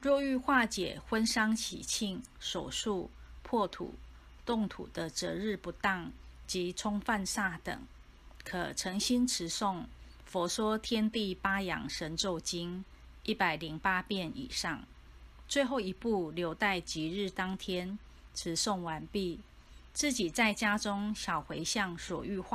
若欲化解婚丧喜庆、手术、破土、动土的择日不当及冲犯煞等，可诚心持诵《佛说天地八养神咒经》一百零八遍以上。最后一步留待吉日当天持诵完毕，自己在家中小回向所欲化